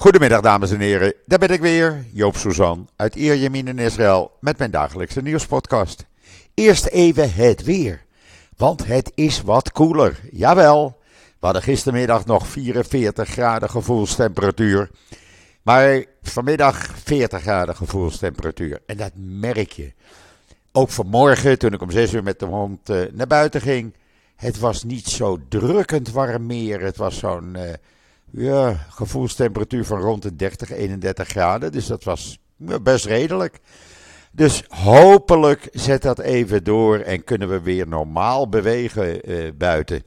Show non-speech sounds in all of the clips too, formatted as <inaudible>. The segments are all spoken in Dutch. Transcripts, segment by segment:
Goedemiddag dames en heren, daar ben ik weer, Joop Suzan uit Ierjemien in Israël met mijn dagelijkse nieuwspodcast. Eerst even het weer, want het is wat koeler. Jawel, we hadden gistermiddag nog 44 graden gevoelstemperatuur, maar vanmiddag 40 graden gevoelstemperatuur. En dat merk je. Ook vanmorgen, toen ik om 6 uur met de hond eh, naar buiten ging, het was niet zo drukkend warm meer. Het was zo'n... Uh, ja, gevoelstemperatuur van rond de 30, 31 graden. Dus dat was best redelijk. Dus hopelijk zet dat even door en kunnen we weer normaal bewegen uh, buiten.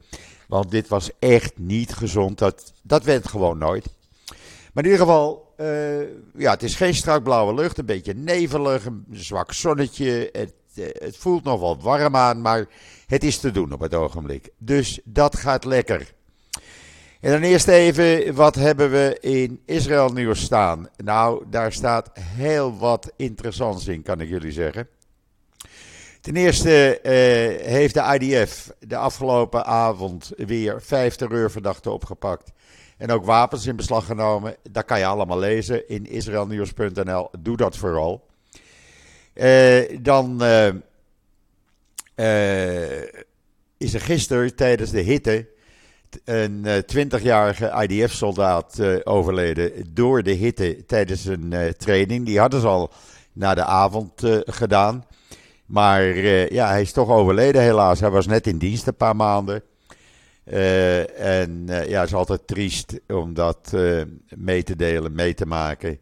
Want dit was echt niet gezond. Dat, dat werd gewoon nooit. Maar in ieder geval, uh, ja, het is geen strak blauwe lucht. Een beetje nevelig, een zwak zonnetje. Het, uh, het voelt nog wel warm aan, maar het is te doen op het ogenblik. Dus dat gaat lekker. En dan eerst even, wat hebben we in Israël nieuws staan? Nou, daar staat heel wat interessants in, kan ik jullie zeggen. Ten eerste uh, heeft de IDF de afgelopen avond weer vijf terreurverdachten opgepakt. En ook wapens in beslag genomen. Dat kan je allemaal lezen in israelnieuws.nl. Doe dat vooral. Uh, dan uh, is er gisteren tijdens de hitte een 20-jarige eh, IDF-soldaat uh, overleden door de hitte tijdens een uh, training. Die hadden ze al na de avond uh, gedaan. Maar ja, hij is toch overleden helaas. Hij was net in dienst een paar maanden. en ja, het is altijd triest om dat mee te delen, mee te maken.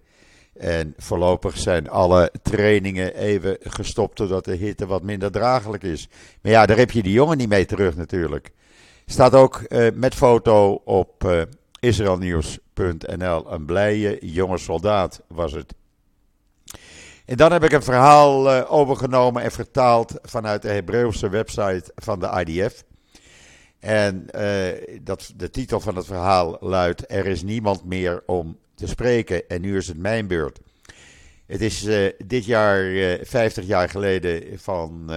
En voorlopig zijn alle trainingen even gestopt, zodat de hitte wat minder draaglijk is. Maar ja, daar heb je die jongen niet mee terug natuurlijk. Staat ook uh, met foto op uh, israelnieuws.nl. Een blije jonge soldaat was het. En dan heb ik een verhaal uh, overgenomen en vertaald vanuit de Hebreeuwse website van de IDF. En dat, de titel van het verhaal luidt: Er is niemand meer om te spreken en nu is het mijn beurt. Het is dit jaar 50 jaar geleden van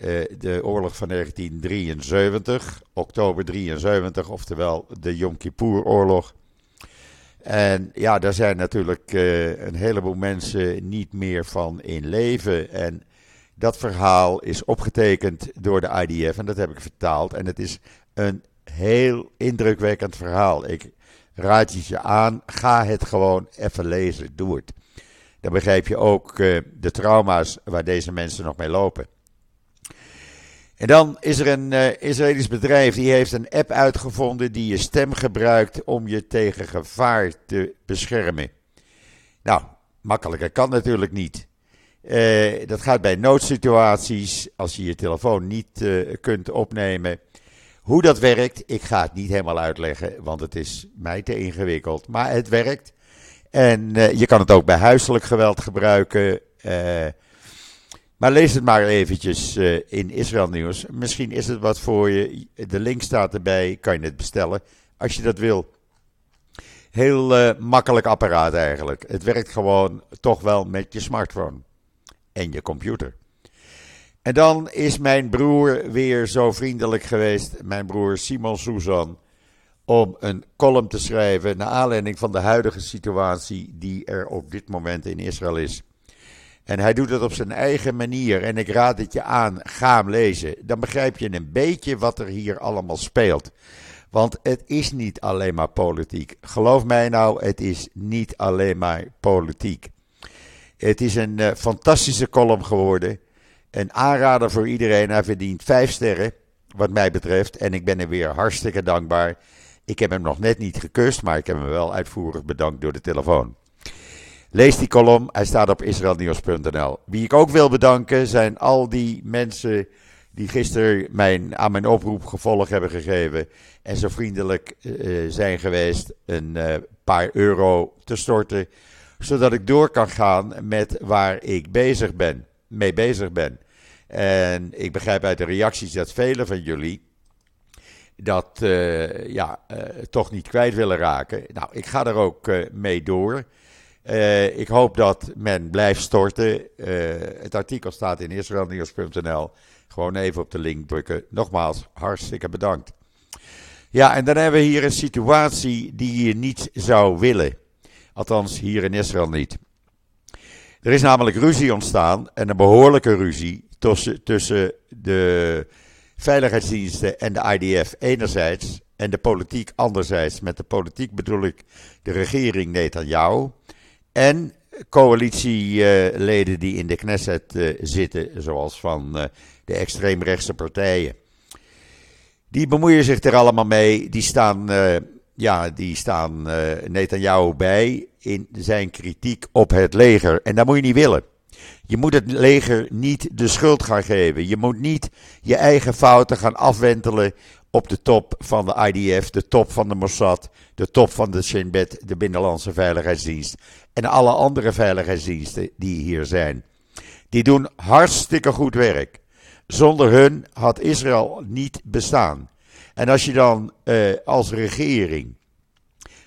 uh, de oorlog van 1973, oktober 73, oftewel de Yom Kippur-oorlog. En ja, daar zijn natuurlijk uh, een heleboel mensen niet meer van in leven. En dat verhaal is opgetekend door de IDF en dat heb ik vertaald. En het is een heel indrukwekkend verhaal. Ik raad je je aan, ga het gewoon even lezen, doe het. Dan begrijp je ook uh, de trauma's waar deze mensen nog mee lopen. En dan is er een uh, Israëlisch bedrijf die heeft een app uitgevonden die je stem gebruikt om je tegen gevaar te beschermen. Nou, makkelijker kan natuurlijk niet. Uh, dat gaat bij noodsituaties, als je je telefoon niet uh, kunt opnemen. Hoe dat werkt, ik ga het niet helemaal uitleggen, want het is mij te ingewikkeld. Maar het werkt. En je kan het ook bij huiselijk geweld gebruiken. Maar lees het maar eventjes uh, in Israël Nieuws. Misschien is het wat voor je. De link staat erbij, kan je het bestellen als je dat wil. Heel uh, makkelijk apparaat eigenlijk. Het werkt gewoon toch wel met je smartphone en je computer. En dan is mijn broer weer zo vriendelijk geweest, mijn broer Simon Suzan, om een column te schrijven naar aanleiding van de huidige situatie die er op dit moment in Israël is. En hij doet het op zijn eigen manier. En ik raad het je aan, ga hem lezen. Dan begrijp je een beetje wat er hier allemaal speelt. Want het is niet alleen maar politiek. Geloof mij nou, het is niet alleen maar politiek. Het is een uh, fantastische column geworden. Een aanrader voor iedereen. Hij verdient vijf sterren, wat mij betreft. En ik ben hem weer hartstikke dankbaar. Ik heb hem nog net niet gekust, maar ik heb hem wel uitvoerig bedankt door de telefoon. Lees die kolom, hij staat op israelnieuws.nl. Wie ik ook wil bedanken zijn al die mensen die gisteren mijn, aan mijn oproep gevolg hebben gegeven en zo vriendelijk uh, zijn geweest een uh, paar euro te storten, zodat ik door kan gaan met waar ik bezig ben, mee bezig ben. En ik begrijp uit de reacties dat velen van jullie dat ja, toch niet kwijt willen raken. Nou, ik ga er ook mee door. Uh, ik hoop dat men blijft storten. Uh, het artikel staat in israelnieuws.nl. Gewoon even op de link drukken. Nogmaals, hartstikke bedankt. Ja, en dan hebben we hier een situatie die je niet zou willen. Althans, hier in Israël niet. Er is namelijk ruzie ontstaan, en een behoorlijke ruzie, tussen, tussen de veiligheidsdiensten en de IDF enerzijds en de politiek anderzijds. Met de politiek bedoel ik de regering Netanyahu en coalitieleden die in de Knesset eh, zitten, zoals van eh, de extreemrechtse partijen. Die bemoeien zich er allemaal mee. Die staan, uh, ja, die staan uh, Netanyahu bij in zijn kritiek op het leger. En dat moet je niet willen. Je moet het leger niet de schuld gaan geven. Je moet niet je eigen fouten gaan afwentelen op de top van de IDF, de top van de Mossad, de top van de Shin Bet, de Binnenlandse Veiligheidsdienst en alle andere veiligheidsdiensten die hier zijn. Die doen hartstikke goed werk. Zonder hun had Israël niet bestaan. En als je dan uh, als regering,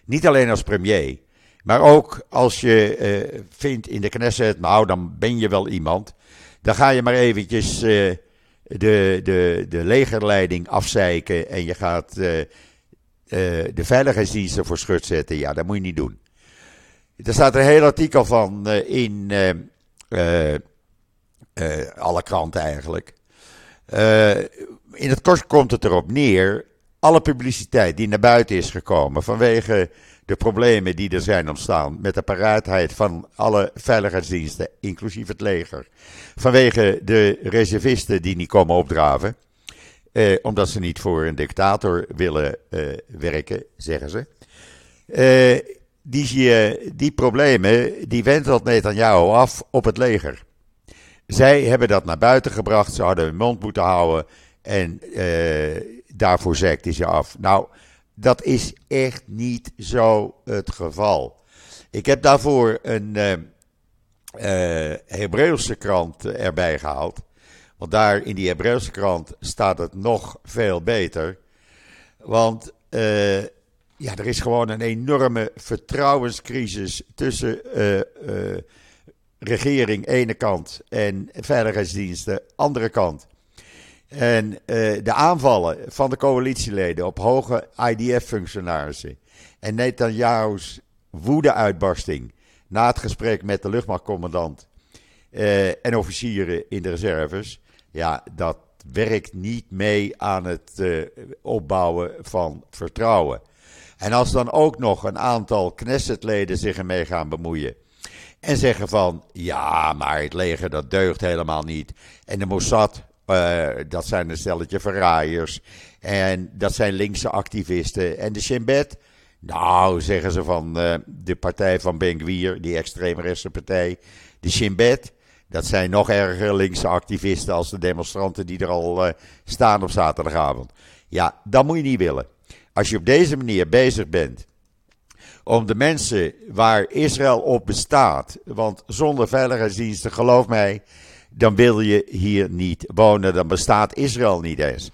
niet alleen als premier, maar ook als je uh, vindt in de Knesset, nou dan ben je wel iemand, dan ga je maar eventjes uh, de, de, de legerleiding afzeiken en je gaat de veiligheidsdiensten voor schut zetten. Ja, dat moet je niet doen. Er staat een heel artikel van in alle kranten eigenlijk. In het kort komt het erop neer. Alle publiciteit die naar buiten is gekomen vanwege de problemen die er zijn ontstaan met de paraatheid van alle veiligheidsdiensten, inclusief het leger. Vanwege de reservisten die niet komen opdraven, eh, omdat ze niet voor een dictator willen eh, werken, zeggen ze. Eh, die, die problemen, die wentelt Netanyahu af op het leger. Zij hebben dat naar buiten gebracht. Ze hadden hun mond moeten houden. En uh, daarvoor zegt hij ze af. Nou, dat is echt niet zo het geval. Ik heb daarvoor een uh, Hebreeuwse krant erbij gehaald. Want daar in die Hebreeuwse krant staat het nog veel beter. Want ja, er is gewoon een enorme vertrouwenscrisis tussen regering ene kant en veiligheidsdiensten andere kant. En uh, de aanvallen van de coalitieleden op hoge IDF-functionarissen en Netanyahu's woede-uitbarsting na het gesprek met de luchtmachtcommandant uh, en officieren in de reserves, ja, dat werkt niet mee aan het uh, opbouwen van vertrouwen. En als dan ook nog een aantal Knessetleden zich ermee gaan bemoeien en zeggen van, ja, maar het leger dat deugt helemaal niet. En de Mossad, uh, dat zijn een stelletje verraaiers. En dat zijn linkse activisten. En de Shin Bet, nou, zeggen ze van uh, de partij van Ben die extreemrechtse partij. De Shin Bet, dat zijn nog erger linkse activisten als de demonstranten die er al uh, staan op zaterdagavond. Ja, dat moet je niet willen. Als je op deze manier bezig bent om de mensen waar Israël op bestaat. Want zonder veiligheidsdiensten, geloof mij, dan wil je hier niet wonen. Dan bestaat Israël niet eens.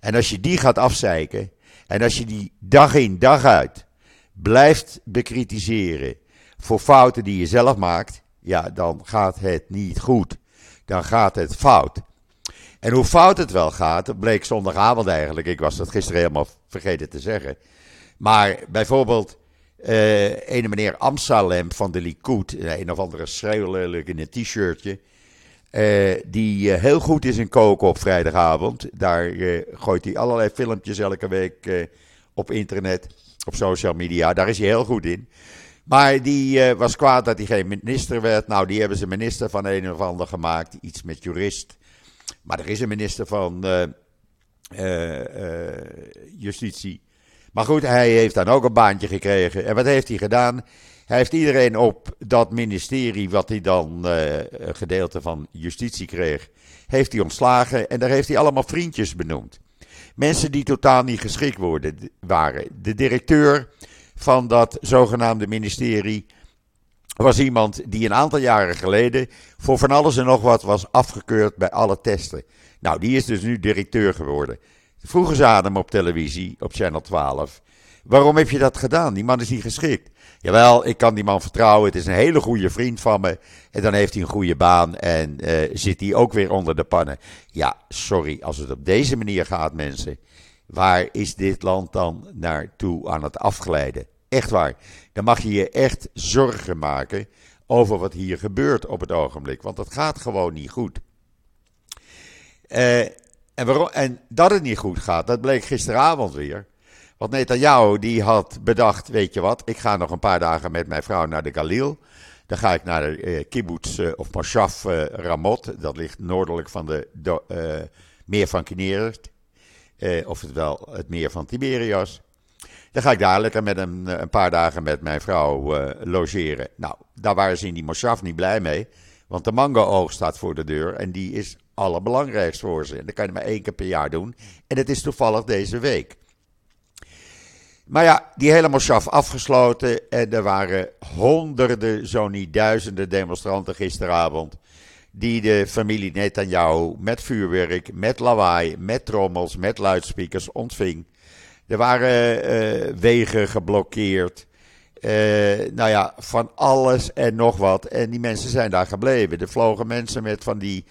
En als je die gaat afzeiken. En als je die dag in dag uit blijft bekritiseren voor fouten die je zelf maakt. Ja, dan gaat het niet goed. Dan gaat het fout. En hoe fout het wel gaat, dat bleek zondagavond eigenlijk. Ik was dat gisteren helemaal vergeten te zeggen. Maar bijvoorbeeld uh, ene meneer Amsalem van de Likud, een of andere schreeuwlelijk in een t-shirtje. Uh, die uh, heel goed is in koken op vrijdagavond. Daar gooit hij allerlei filmpjes elke week op internet, op social media. Daar is hij heel goed in. Maar die was kwaad dat hij geen minister werd. Nou, die hebben ze minister van een of ander gemaakt. Iets met jurist. Maar er is een minister van Justitie. Maar goed, hij heeft dan ook een baantje gekregen. En wat heeft hij gedaan? Hij heeft iedereen op dat ministerie, wat hij dan uh, gedeelte van justitie kreeg, heeft hij ontslagen. En daar heeft hij allemaal vriendjes benoemd. Mensen die totaal niet geschikt worden, waren. De directeur van dat zogenaamde ministerie was iemand die een aantal jaren geleden voor van alles en nog wat was afgekeurd bij alle testen. Nou, die is dus nu directeur geworden. Vroegen ze aan hem op televisie, op Channel 12. Waarom heb je dat gedaan? Die man is niet geschikt. Jawel, ik kan die man vertrouwen. Het is een hele goede vriend van me. En dan heeft hij een goede baan en uh, zit hij ook weer onder de pannen. Ja, sorry, als het op deze manier gaat, mensen. Waar is dit land dan naartoe aan het afglijden? Echt waar. Dan mag je je echt zorgen maken over wat hier gebeurt op het ogenblik. Want het gaat gewoon niet goed. Uh, en, waarom, en dat het niet goed gaat, dat bleek gisteravond weer. Want Netanyahu die had bedacht, weet je wat, ik ga nog een paar dagen met mijn vrouw naar de Galil. Dan ga ik naar de uh, kibbutz uh, of Moshav uh, Ramot. Dat ligt noordelijk van de meer van Kinneret. oftewel het meer van Tiberias. Dan ga ik daar lekker met een, een paar dagen met mijn vrouw logeren. Nou, daar waren ze in die Moshav niet blij mee. Want de mango-oogst staat voor de deur en die is allerbelangrijkst voor ze. Dat kan je maar één keer per jaar doen. En het is toevallig deze week. Maar ja, die hele Moshav afgesloten. En er waren honderden, zo niet duizenden demonstranten gisteravond. Die de familie Netanyahu met vuurwerk, met lawaai, met trommels, met luidsprekers ontving. Er waren uh, wegen geblokkeerd. Uh, nou ja, van alles en nog wat. En die mensen zijn daar gebleven. Er vlogen mensen met van die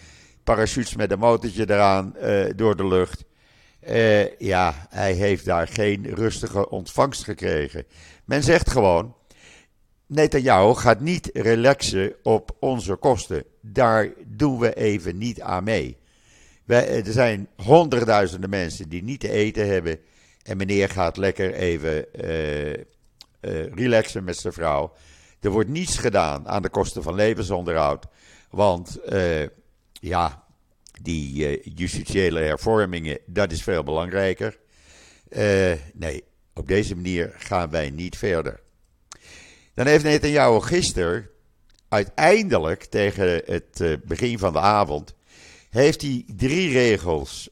parachutes met een motortje eraan uh, door de lucht. Uh, ja, hij heeft daar geen rustige ontvangst gekregen. Men zegt gewoon: Netanyahu gaat niet relaxen op onze kosten. Daar doen we even niet aan mee. Wij, er zijn honderdduizenden mensen die niet te eten hebben. En meneer gaat lekker even relaxen met zijn vrouw. Er wordt niets gedaan aan de kosten van levensonderhoud. Want ja, die uh, justitiële hervormingen, dat is veel belangrijker. nee, op deze manier gaan wij niet verder. Dan heeft Netanyahu gisteren uiteindelijk tegen het begin van de avond heeft hij drie regels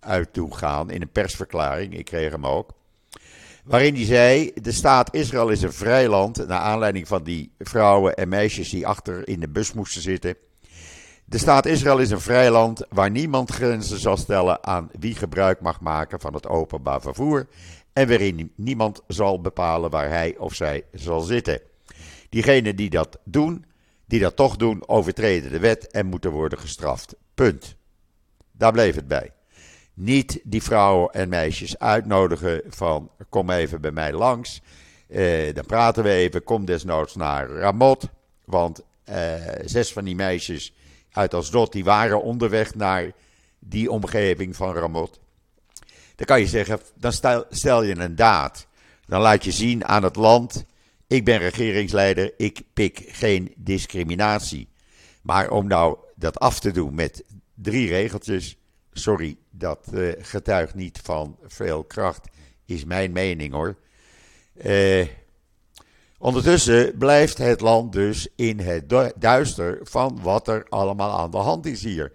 uit gaan in een persverklaring. Ik kreeg hem ook. Waarin hij zei: De staat Israël is een vrij land. Naar aanleiding van die vrouwen en meisjes die achter in de bus moesten zitten. De staat Israël is een vrij land waar niemand grenzen zal stellen aan wie gebruik mag maken van het openbaar vervoer. En waarin niemand zal bepalen waar hij of zij zal zitten. Diegenen die dat doen, die dat toch doen, overtreden de wet en moeten worden gestraft. Punt. Daar bleef het bij niet die vrouwen en meisjes uitnodigen van kom even bij mij langs. Uh, dan praten we even, kom desnoods naar Ramot. Want uh, zes van die meisjes uit Asdod die waren onderweg naar die omgeving van Ramot. Dan kan je zeggen, dan stel, stel je een daad. Dan laat je zien aan het land, ik ben regeringsleider, ik pik geen discriminatie. Maar om nou dat af te doen met drie regeltjes, sorry, dat uh, getuigt niet van veel kracht, is mijn mening hoor. Uh, ondertussen blijft het land dus in het duister van wat er allemaal aan de hand is hier.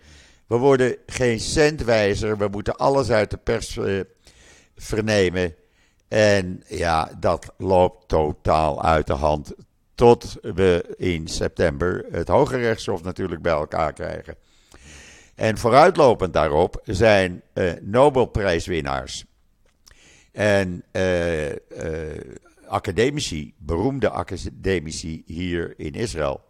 We worden geen cent wijzer, we moeten alles uit de pers uh, vernemen. En ja, dat loopt totaal uit de hand. Tot we in september het Hoge Rechtshof natuurlijk bij elkaar krijgen. En vooruitlopend daarop zijn uh, Nobelprijswinnaars en uh, uh, academici, beroemde academici hier in Israël,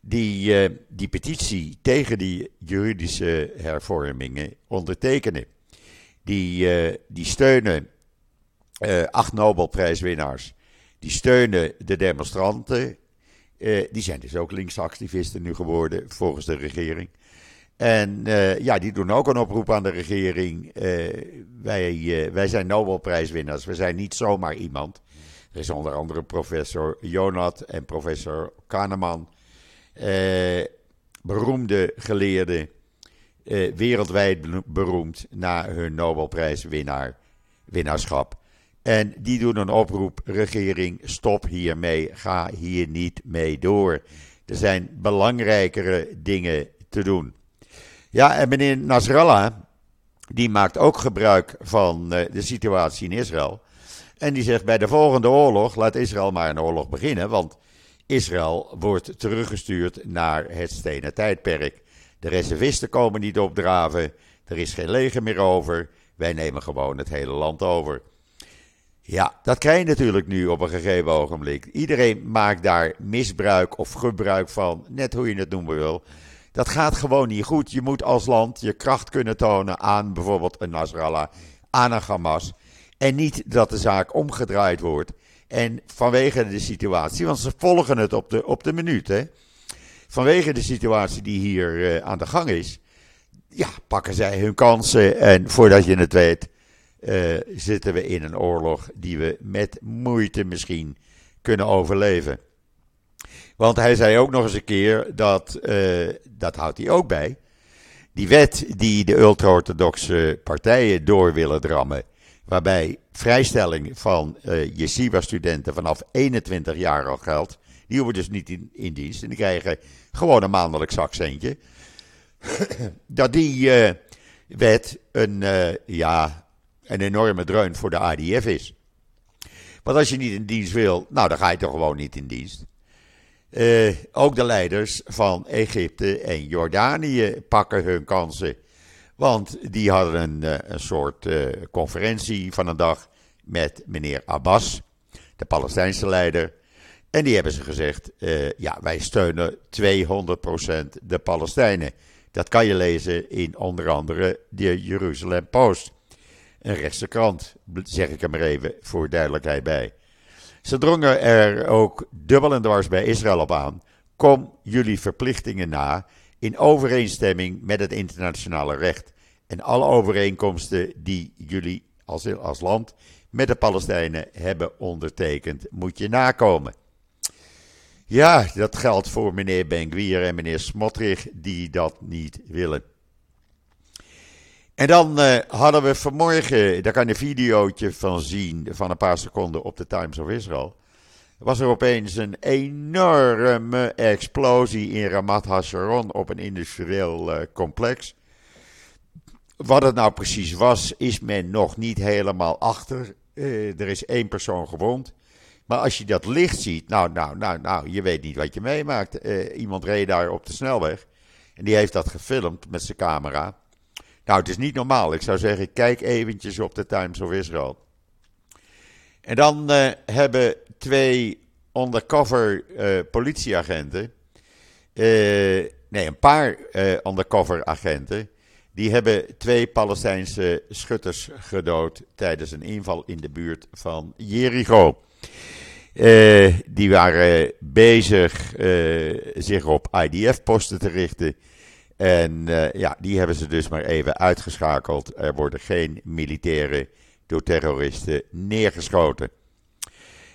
die die petitie tegen die juridische hervormingen ondertekenen. Die, die steunen acht Nobelprijswinnaars, die steunen de demonstranten. die zijn dus ook linksactivisten nu geworden, volgens de regering. En uh, ja, die doen ook een oproep aan de regering. Uh, wij, uh, wij zijn Nobelprijswinnaars. We zijn niet zomaar iemand. Er is onder andere professor Jonat en professor Kahneman. beroemde geleerden. wereldwijd beroemd na hun Nobelprijswinnaarschap. En die doen een oproep: regering, stop hiermee. Ga hier niet mee door. Er zijn belangrijkere dingen te doen. Ja, en meneer Nasrallah, die maakt ook gebruik van uh, de situatie in Israël. En die zegt bij de volgende oorlog, laat Israël maar een oorlog beginnen, want Israël wordt teruggestuurd naar het stenen tijdperk. De reservisten komen niet opdraven, er is geen leger meer over, wij nemen gewoon het hele land over. Ja, dat krijg je natuurlijk nu op een gegeven ogenblik. Iedereen maakt daar misbruik of gebruik van, net hoe je het noemen wil. Dat gaat gewoon niet goed. Je moet als land je kracht kunnen tonen aan bijvoorbeeld een Nasrallah, aan een Hamas. En niet dat de zaak omgedraaid wordt. En vanwege de situatie, want ze volgen het op de, op de minuut. Hè? Vanwege de situatie die hier uh, aan de gang is, ja, pakken zij hun kansen. En voordat je het weet, uh, zitten we in een oorlog die we met moeite misschien kunnen overleven. Want hij zei ook nog eens een keer dat, uh, dat houdt hij ook bij, die wet die de ultra-orthodoxe partijen door willen drammen, waarbij vrijstelling van uh, yeshiva-studenten vanaf 21 jaar al geldt, die hoeven dus niet in, dienst en die krijgen gewoon een maandelijk zakcentje. <clears throat> dat die uh, wet een, ja, een enorme dreun voor de ADF is. Want als je niet in dienst wil, nou dan ga je toch gewoon niet in dienst. Uh, ook de leiders van Egypte en Jordanië pakken hun kansen. Want die hadden een, een soort uh, conferentie van een dag met meneer Abbas, de Palestijnse leider. En die hebben ze gezegd: uh, ja, wij steunen 200% de Palestijnen. Dat kan je lezen in onder andere de Jeruzalem Post. Een rechtse krant, zeg ik er maar even voor duidelijkheid bij. Ze drongen er ook dubbel en dwars bij Israël op aan. Kom jullie verplichtingen na in overeenstemming met het internationale recht en alle overeenkomsten die jullie als, als land met de Palestijnen hebben ondertekend, moet je nakomen. Ja, dat geldt voor meneer Ben-Gvir en meneer Smotrich die dat niet willen. En dan uh, hadden we vanmorgen, daar kan je een videootje van zien van een paar seconden op de Times of Israel. Was er opeens een enorme explosie in Ramat Hasharon op een industrieel uh, complex. Wat het nou precies was, is men nog niet helemaal achter. Uh, er is één persoon gewond. Maar als je dat licht ziet, nou, nou, nou, nou, je weet niet wat je meemaakt. Iemand reed daar op de snelweg en die heeft dat gefilmd met zijn camera. Nou, het is niet normaal. Ik zou zeggen, kijk eventjes op de Times of Israel. En dan uh, hebben twee undercover uh, politieagenten, nee, een paar undercover agenten, die hebben twee Palestijnse schutters gedood tijdens een inval in de buurt van Jericho. Die waren bezig zich op IDF-posten te richten. En uh, ja, die hebben ze dus maar even uitgeschakeld. Er worden geen militairen door terroristen neergeschoten.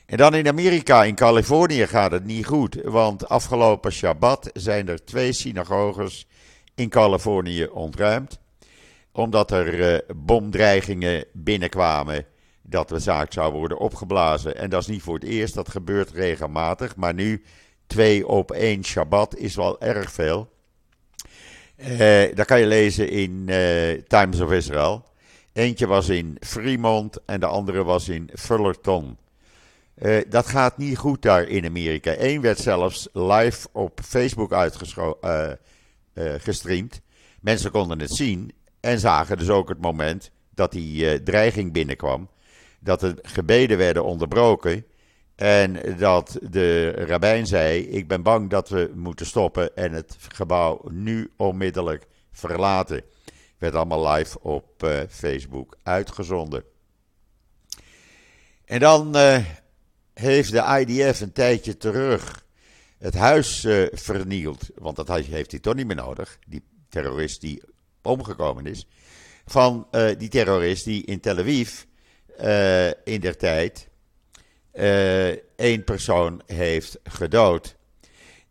En dan in Amerika, in Californië gaat het niet goed. Want afgelopen Shabbat zijn er twee synagoges in Californië ontruimd. Omdat er bomdreigingen binnenkwamen dat de zaak zou worden opgeblazen. En dat is niet voor het eerst, dat gebeurt regelmatig. Maar nu twee op één Shabbat is wel erg veel. Uh, dat kan je lezen in uh, Times of Israel. Eentje was in Fremont en de andere was in Fullerton. Uh, dat gaat niet goed daar in Amerika. Eén werd zelfs live op Facebook uitgestreamd. Mensen konden het zien en zagen dus ook het moment dat die dreiging binnenkwam dat de gebeden werden onderbroken. En dat de rabbijn zei: Ik ben bang dat we moeten stoppen en het gebouw nu onmiddellijk verlaten. Werd allemaal live op uh, Facebook uitgezonden. En dan uh, heeft de IDF een tijdje terug het huis uh, vernield. Want dat heeft hij toch niet meer nodig. Die terrorist die omgekomen is. Van die terrorist die in Tel Aviv in der tijd één persoon heeft gedood.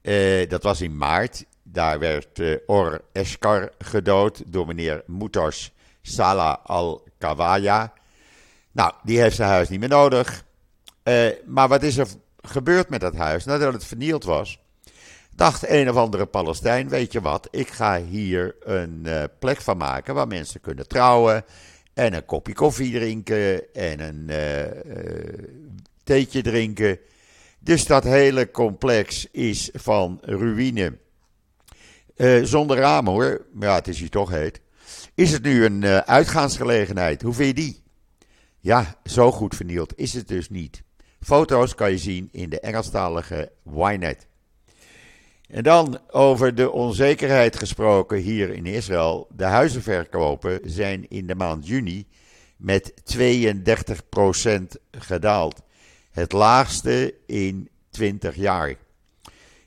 Uh, dat was in maart. Daar werd Or Eshkar gedood door meneer Mutas Salah al-Kawaya. Nou, die heeft zijn huis niet meer nodig. maar wat is er gebeurd met dat huis nadat het vernield was? Dacht een of andere Palestijn, weet je wat, ik ga hier een plek van maken waar mensen kunnen trouwen en een kopje koffie drinken en een drinken. Dus dat hele complex is van ruïne. Uh, zonder ramen hoor, maar ja, het is hier toch heet. Is het nu een uh, uitgaansgelegenheid? Hoe vind je die? Ja, zo goed vernield is het dus niet. Foto's kan je zien in de Engelstalige Ynet. En dan over de onzekerheid gesproken hier in Israël. De huizenverkopen zijn in de maand juni met 32% gedaald. Het laagste in 20 jaar.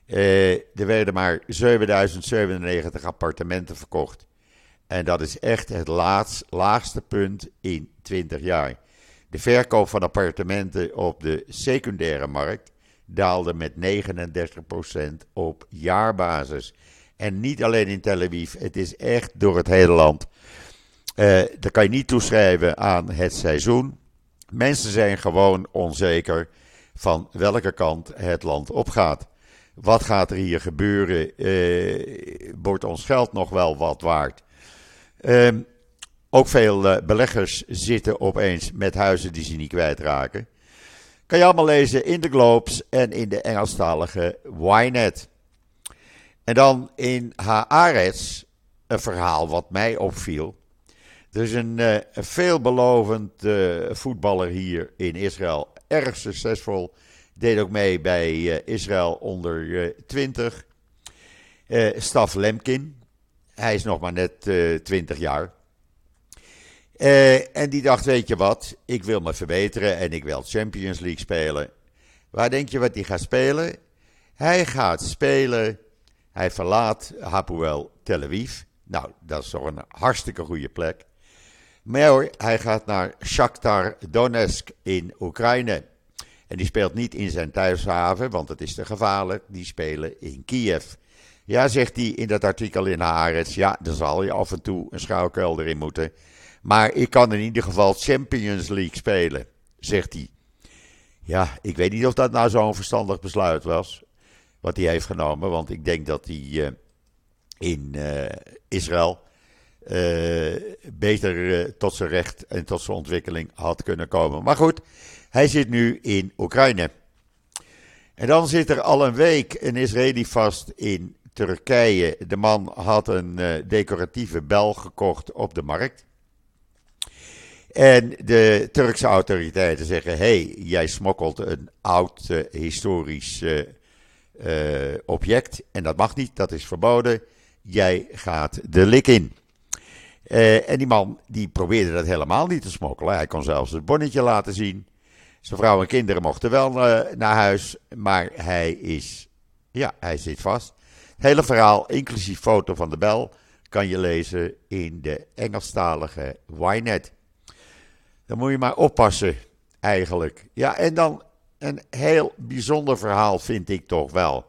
Uh, er werden maar 7097 appartementen verkocht. En dat is echt het laagste punt in 20 jaar. De verkoop van appartementen op de secundaire markt daalde met 39% op jaarbasis. En niet alleen in Tel Aviv, het is echt door het hele land. Uh, dat kan je niet toeschrijven aan het seizoen. Mensen zijn gewoon onzeker van welke kant het land opgaat. Wat gaat er hier gebeuren? Uh, wordt ons geld nog wel wat waard? Uh, ook veel uh, beleggers zitten opeens met huizen die ze niet kwijtraken. Kan je allemaal lezen in de Globes en in de Engelstalige Ynet. En dan in Haaretz een verhaal wat mij opviel. Is een, veelbelovend uh, voetballer hier in Israël, erg succesvol. Deed ook mee bij uh, Israël onder 20. Staf Lemkin. Hij is nog maar net 20 jaar. en die dacht: Weet je wat, ik wil me verbeteren en ik wil Champions League spelen. Waar denk je wat hij gaat spelen? Hij gaat spelen. Hij verlaat Hapoel Tel Aviv. Nou, dat is toch een hartstikke goede plek. Maar hij gaat naar Shakhtar Donetsk in Oekraïne. En die speelt niet in zijn thuishaven, want het is te gevaarlijk. Die spelen in Kiev. Ja, zegt hij in dat artikel in Haaretz. Ja, dan zal je af en toe een schuilkelder erin moeten. Maar ik kan in ieder geval Champions League spelen, zegt hij. Ja, ik weet niet of dat nou zo'n verstandig besluit was. Wat hij heeft genomen. Want ik denk dat hij uh, in uh, Israël beter uh, tot zijn recht en tot zijn ontwikkeling had kunnen komen. Maar goed, hij zit nu in Oekraïne. En dan zit er al een week een Israëli vast in Turkije. De man had een uh, decoratieve bel gekocht op de markt. En de Turkse autoriteiten zeggen: hey, jij smokkelt een oud historisch object. En dat mag niet, dat is verboden. Jij gaat de lik in. Uh, en die man die probeerde dat helemaal niet te smokkelen. Hij kon zelfs het bonnetje laten zien. Zijn vrouw en kinderen mochten wel uh, naar huis, maar hij is, ja, hij zit vast. Het hele verhaal, inclusief foto van de bel, kan je lezen in de Engelstalige Ynet. Dan moet je maar oppassen, eigenlijk. Ja, en dan een heel bijzonder verhaal vind ik toch wel.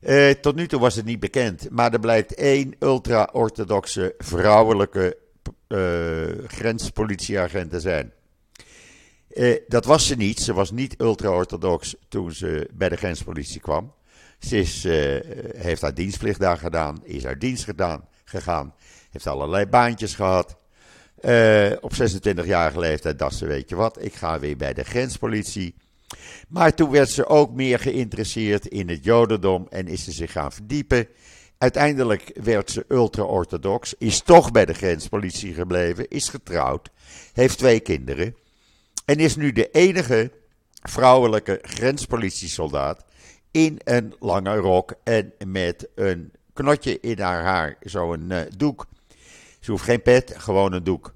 Uh, tot nu toe was het niet bekend, maar er blijkt één ultra-orthodoxe vrouwelijke uh, grenspolitieagent te zijn. Uh, dat was ze niet. Ze was niet ultra-orthodox toen ze bij de grenspolitie kwam. Ze is, heeft haar dienstplicht daar gedaan, is haar dienst gedaan, gegaan, heeft allerlei baantjes gehad. op 26-jarige leeftijd dacht ze, weet je wat, ik ga weer bij de grenspolitie. Maar toen werd ze ook meer geïnteresseerd in het Jodendom en is ze zich gaan verdiepen. Uiteindelijk werd ze ultra-orthodox, is toch bij de grenspolitie gebleven, is getrouwd, heeft twee kinderen en is nu de enige vrouwelijke grenspolitiesoldaat in een lange rok en met een knotje in haar haar, zo'n uh, doek. Ze hoeft geen pet, gewoon een doek.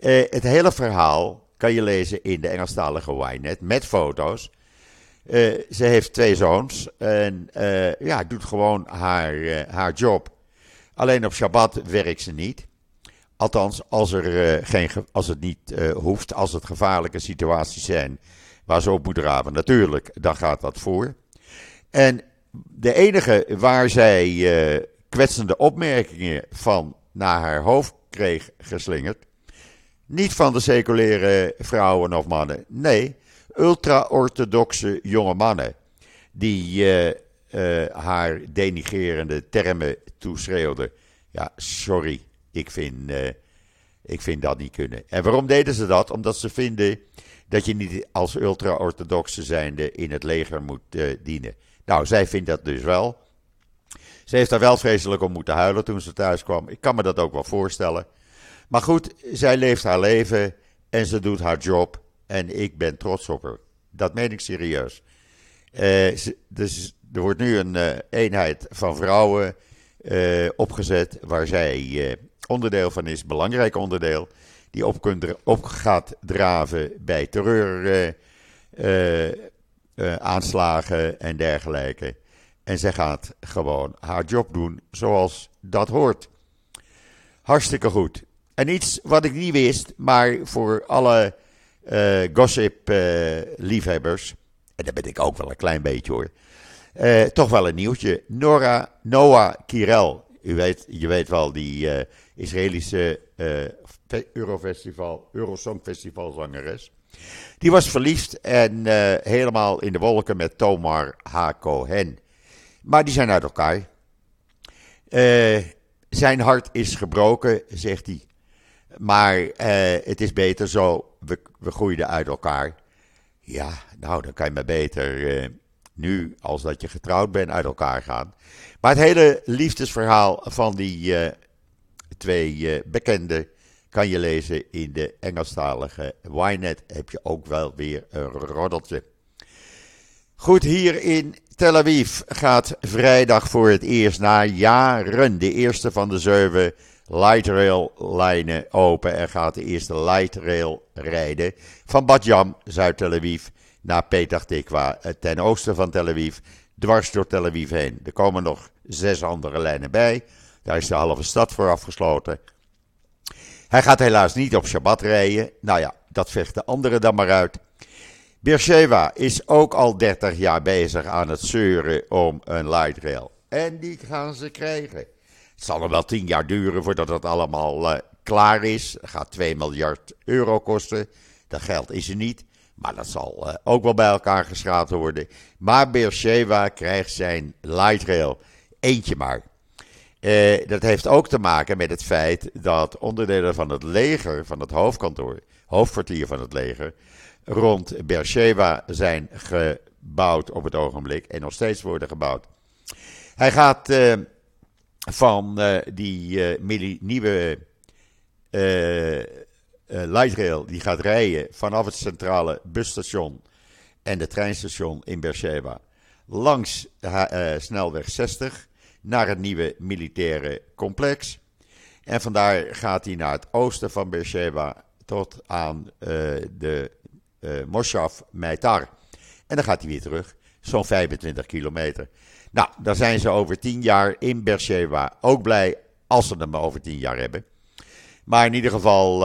Uh, het hele verhaal kan je lezen in de Engelstalige Ynet met foto's. Uh, ze heeft twee zoons en uh, ja, doet gewoon haar, uh, haar job. Alleen op Shabbat werkt ze niet. Althans, als, er, geen, als het niet hoeft, als het gevaarlijke situaties zijn waar ze op moet draven, natuurlijk, dan gaat dat voor. En de enige waar zij kwetsende opmerkingen van naar haar hoofd kreeg geslingerd, niet van de seculiere vrouwen of mannen. Nee, ultra-orthodoxe jonge mannen. Die uh, uh, haar denigerende termen toeschreeuwden. Ja, sorry, ik vind, uh, ik vind dat niet kunnen. En waarom deden ze dat? Omdat ze vinden dat je niet als ultra-orthodoxe zijnde in het leger moet dienen. Nou, zij vindt dat dus wel. Ze heeft daar wel vreselijk om moeten huilen toen ze thuis kwam. Ik kan me dat ook wel voorstellen. Maar goed, zij leeft haar leven en ze doet haar job. En ik ben trots op haar. Dat meen ik serieus. Uh, dus er wordt nu een uh, eenheid van vrouwen uh, opgezet waar zij onderdeel van is, belangrijk onderdeel. die op, kunt, op gaat draven bij terreuraanslagen en dergelijke. En zij gaat gewoon haar job doen zoals dat hoort. Hartstikke goed. En iets wat ik niet wist, maar voor alle uh, gossip-liefhebbers, en dat ben ik ook wel een klein beetje hoor, uh, toch wel een nieuwtje. Nora, Noah Kirel, u weet, je weet wel, die Israëlische Eurofestival, Eurosongfestival zangeres. Die was verliefd en helemaal in de wolken met Tomar H. Cohen. Maar die zijn uit elkaar. zijn hart is gebroken, zegt hij. Maar het is beter zo, we, we groeiden uit elkaar. Ja, nou, dan kan je maar beter nu als dat je getrouwd bent uit elkaar gaan. Maar het hele liefdesverhaal van die uh, twee uh, bekenden kan je lezen in de Engelstalige Ynet. Heb je ook wel weer een roddeltje. Goed, hier in Tel Aviv gaat vrijdag voor het eerst na jaren de eerste van de zeven light rail lijnen open. Er gaat de eerste light rail rijden van Badjam, Zuid-Tel Aviv, naar Petah Tikwa, eh, ten oosten van Tel Aviv, dwars door Tel Aviv heen. Er komen nog zes andere lijnen bij. Daar is de halve stad voor afgesloten. Hij gaat helaas niet op Shabbat rijden. Nou ja, dat vecht de anderen dan maar uit. Beersheba is ook al 30 jaar bezig aan het zeuren om een light rail. En die gaan ze krijgen. Het zal nog wel 10 jaar duren voordat het allemaal uh, klaar is. Gaat 2 miljard euro kosten. Dat geld is er niet. Maar dat zal uh, ook wel bij elkaar geschraald worden. Maar Beersheba krijgt zijn light rail. Eentje maar. Uh, dat heeft ook te maken met het feit dat onderdelen van het leger, van het hoofdkantoor, hoofdkwartier van het leger, rond Beersheba zijn gebouwd op het ogenblik en nog steeds worden gebouwd. Hij gaat van die nieuwe uh, light rail die gaat rijden vanaf het centrale busstation en de treinstation in Beersheba langs snelweg 60 naar het nieuwe militaire complex. En vandaar gaat hij naar het oosten van Beersheba tot aan de Moshav Meitar. En dan gaat hij weer terug, zo'n 25 kilometer. Nou, dan zijn ze over 10 jaar in Beersheba ook blij als ze hem over 10 jaar hebben. Maar in ieder geval,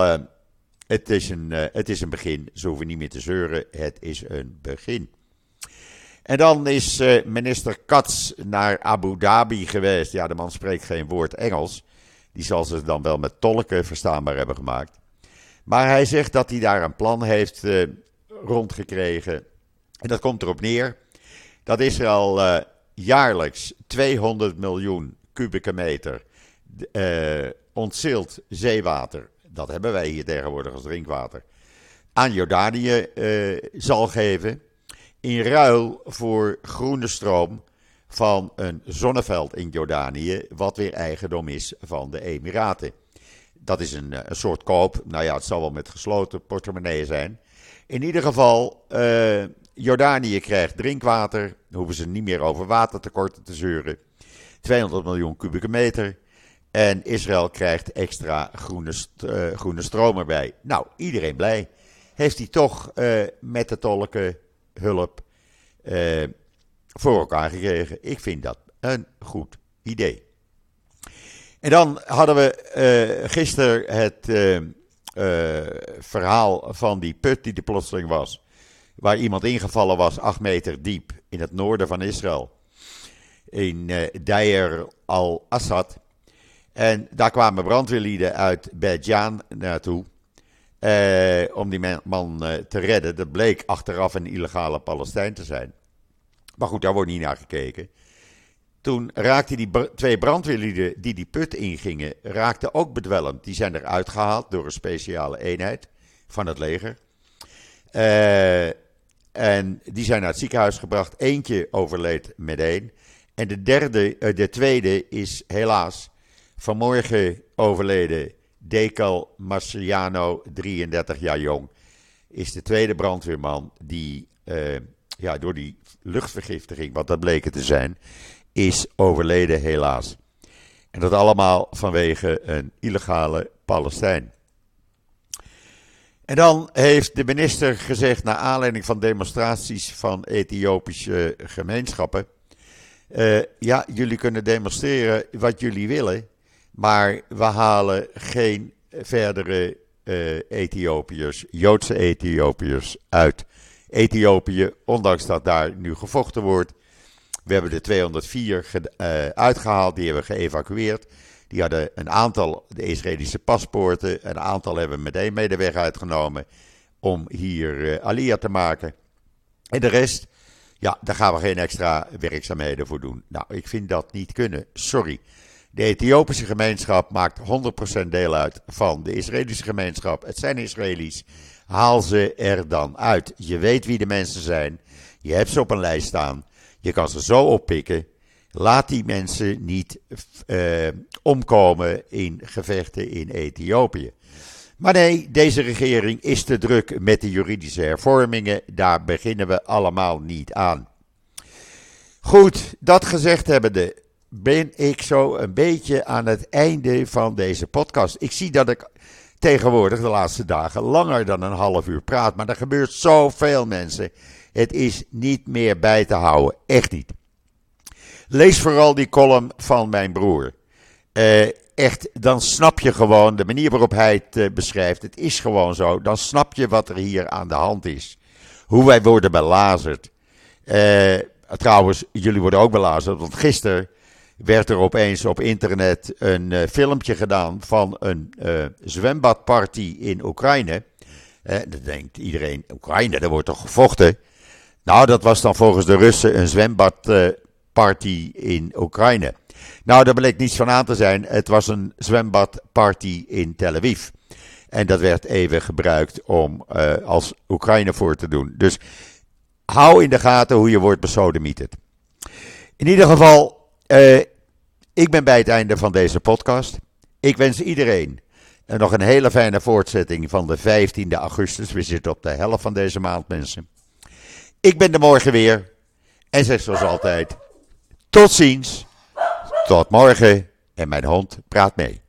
het is, een, uh, het is een begin. Ze hoeven niet meer te zeuren. Het is een begin. En dan is uh, minister Katz naar Abu Dhabi geweest. Ja, de man spreekt geen woord Engels. Die zal ze dan wel met tolken verstaanbaar hebben gemaakt. Maar hij zegt dat hij daar een plan heeft rondgekregen. En dat komt erop neer dat Israël jaarlijks 200 miljoen kubieke meter ontzild zeewater dat hebben wij hier tegenwoordig als drinkwater, aan Jordanië uh, zal geven. In ruil voor groene stroom van een zonneveld in Jordanië, wat weer eigendom is van de Emiraten. Dat is een, eh, een soort koop. Nou ja, het zal wel met gesloten portemonnee zijn. In ieder geval, uh, Jordanië krijgt drinkwater. Dan hoeven ze niet meer over watertekorten te zeuren. 200 miljoen kubieke meter. En Israël krijgt extra groene, uh, groene stroom erbij. Nou, iedereen blij. Heeft hij toch uh, met de tolken hulp uh, voor elkaar gekregen. Ik vind dat een goed idee. En dan hadden we gisteren het verhaal van die put die de plotseling was. Waar iemand ingevallen was, acht meter diep, in het noorden van Israël. In Deir al-Assad. En daar kwamen brandweerlieden uit Bejan naartoe. Eh, om die man eh, te redden. Dat bleek achteraf een illegale Palestijn te zijn. Maar goed, daar wordt niet naar gekeken. Toen raakten die twee brandweerlieden die die put ingingen, raakten ook bedwelmd. Die zijn eruit gehaald door een speciale eenheid van het leger. Uh, en die zijn naar het ziekenhuis gebracht. Eentje overleed meteen. En de derde, uh, de tweede is helaas Vanmorgen overleden Decal Marciano, 33 jaar jong, is de tweede brandweerman die uh, ja, door die luchtvergiftiging, wat dat bleken te zijn, is overleden helaas. En dat allemaal vanwege een illegale Palestijn. En dan heeft de minister gezegd, naar aanleiding van demonstraties van Ethiopische gemeenschappen. Uh, ja, jullie kunnen demonstreren wat jullie willen, maar we halen geen verdere uh, Ethiopiërs, Joodse Ethiopiërs uit Ethiopië, ondanks dat daar nu gevochten wordt. We hebben de 204 uh, uitgehaald, die hebben we geëvacueerd. Die hadden een aantal de Israëlische paspoorten, een aantal hebben meteen mee de weg uitgenomen om hier uh, Alia te maken. En de rest, ja, daar gaan we geen extra werkzaamheden voor doen. Nou, ik vind dat niet kunnen, sorry. De Ethiopische gemeenschap maakt 100% deel uit van de Israëlische gemeenschap. Het zijn Israëli's. Haal ze er dan uit. Je weet wie de mensen zijn. Je hebt ze op een lijst staan. Je kan ze zo oppikken. Laat die mensen niet uh, omkomen in gevechten in Ethiopië. Maar nee, deze regering is te druk met de juridische hervormingen. Daar beginnen we allemaal niet aan. Goed, dat gezegd hebbende, ben ik zo een beetje aan het einde van deze podcast. Ik zie dat ik tegenwoordig de laatste dagen langer dan een half uur praat. Maar er gebeurt zoveel mensen. Het is niet meer bij te houden. Echt niet. Lees vooral die column van mijn broer. Uh, echt, dan snap je gewoon de manier waarop hij het uh, beschrijft. Het is gewoon zo. Dan snap je wat er hier aan de hand is. Hoe wij worden belazerd. Uh, trouwens, jullie worden ook belazerd. Want gisteren werd er opeens op internet een filmpje gedaan van een zwembadparty in Oekraïne. Dan denkt iedereen, Oekraïne, daar wordt toch gevochten? Nou, dat was dan volgens de Russen een zwembadparty in Oekraïne. Nou, daar bleek niets van aan te zijn. Het was een zwembadparty in Tel Aviv. En dat werd even gebruikt om als Oekraïne voor te doen. Dus hou in de gaten hoe je wordt besodemieterd. In ieder geval, uh, ik ben bij het einde van deze podcast. Ik wens iedereen uh, nog een hele fijne voortzetting van de 15e augustus. We zitten op de helft van deze maand, mensen. Ik ben er morgen weer. En zeg zoals altijd: tot ziens. Tot morgen. En mijn hond praat mee.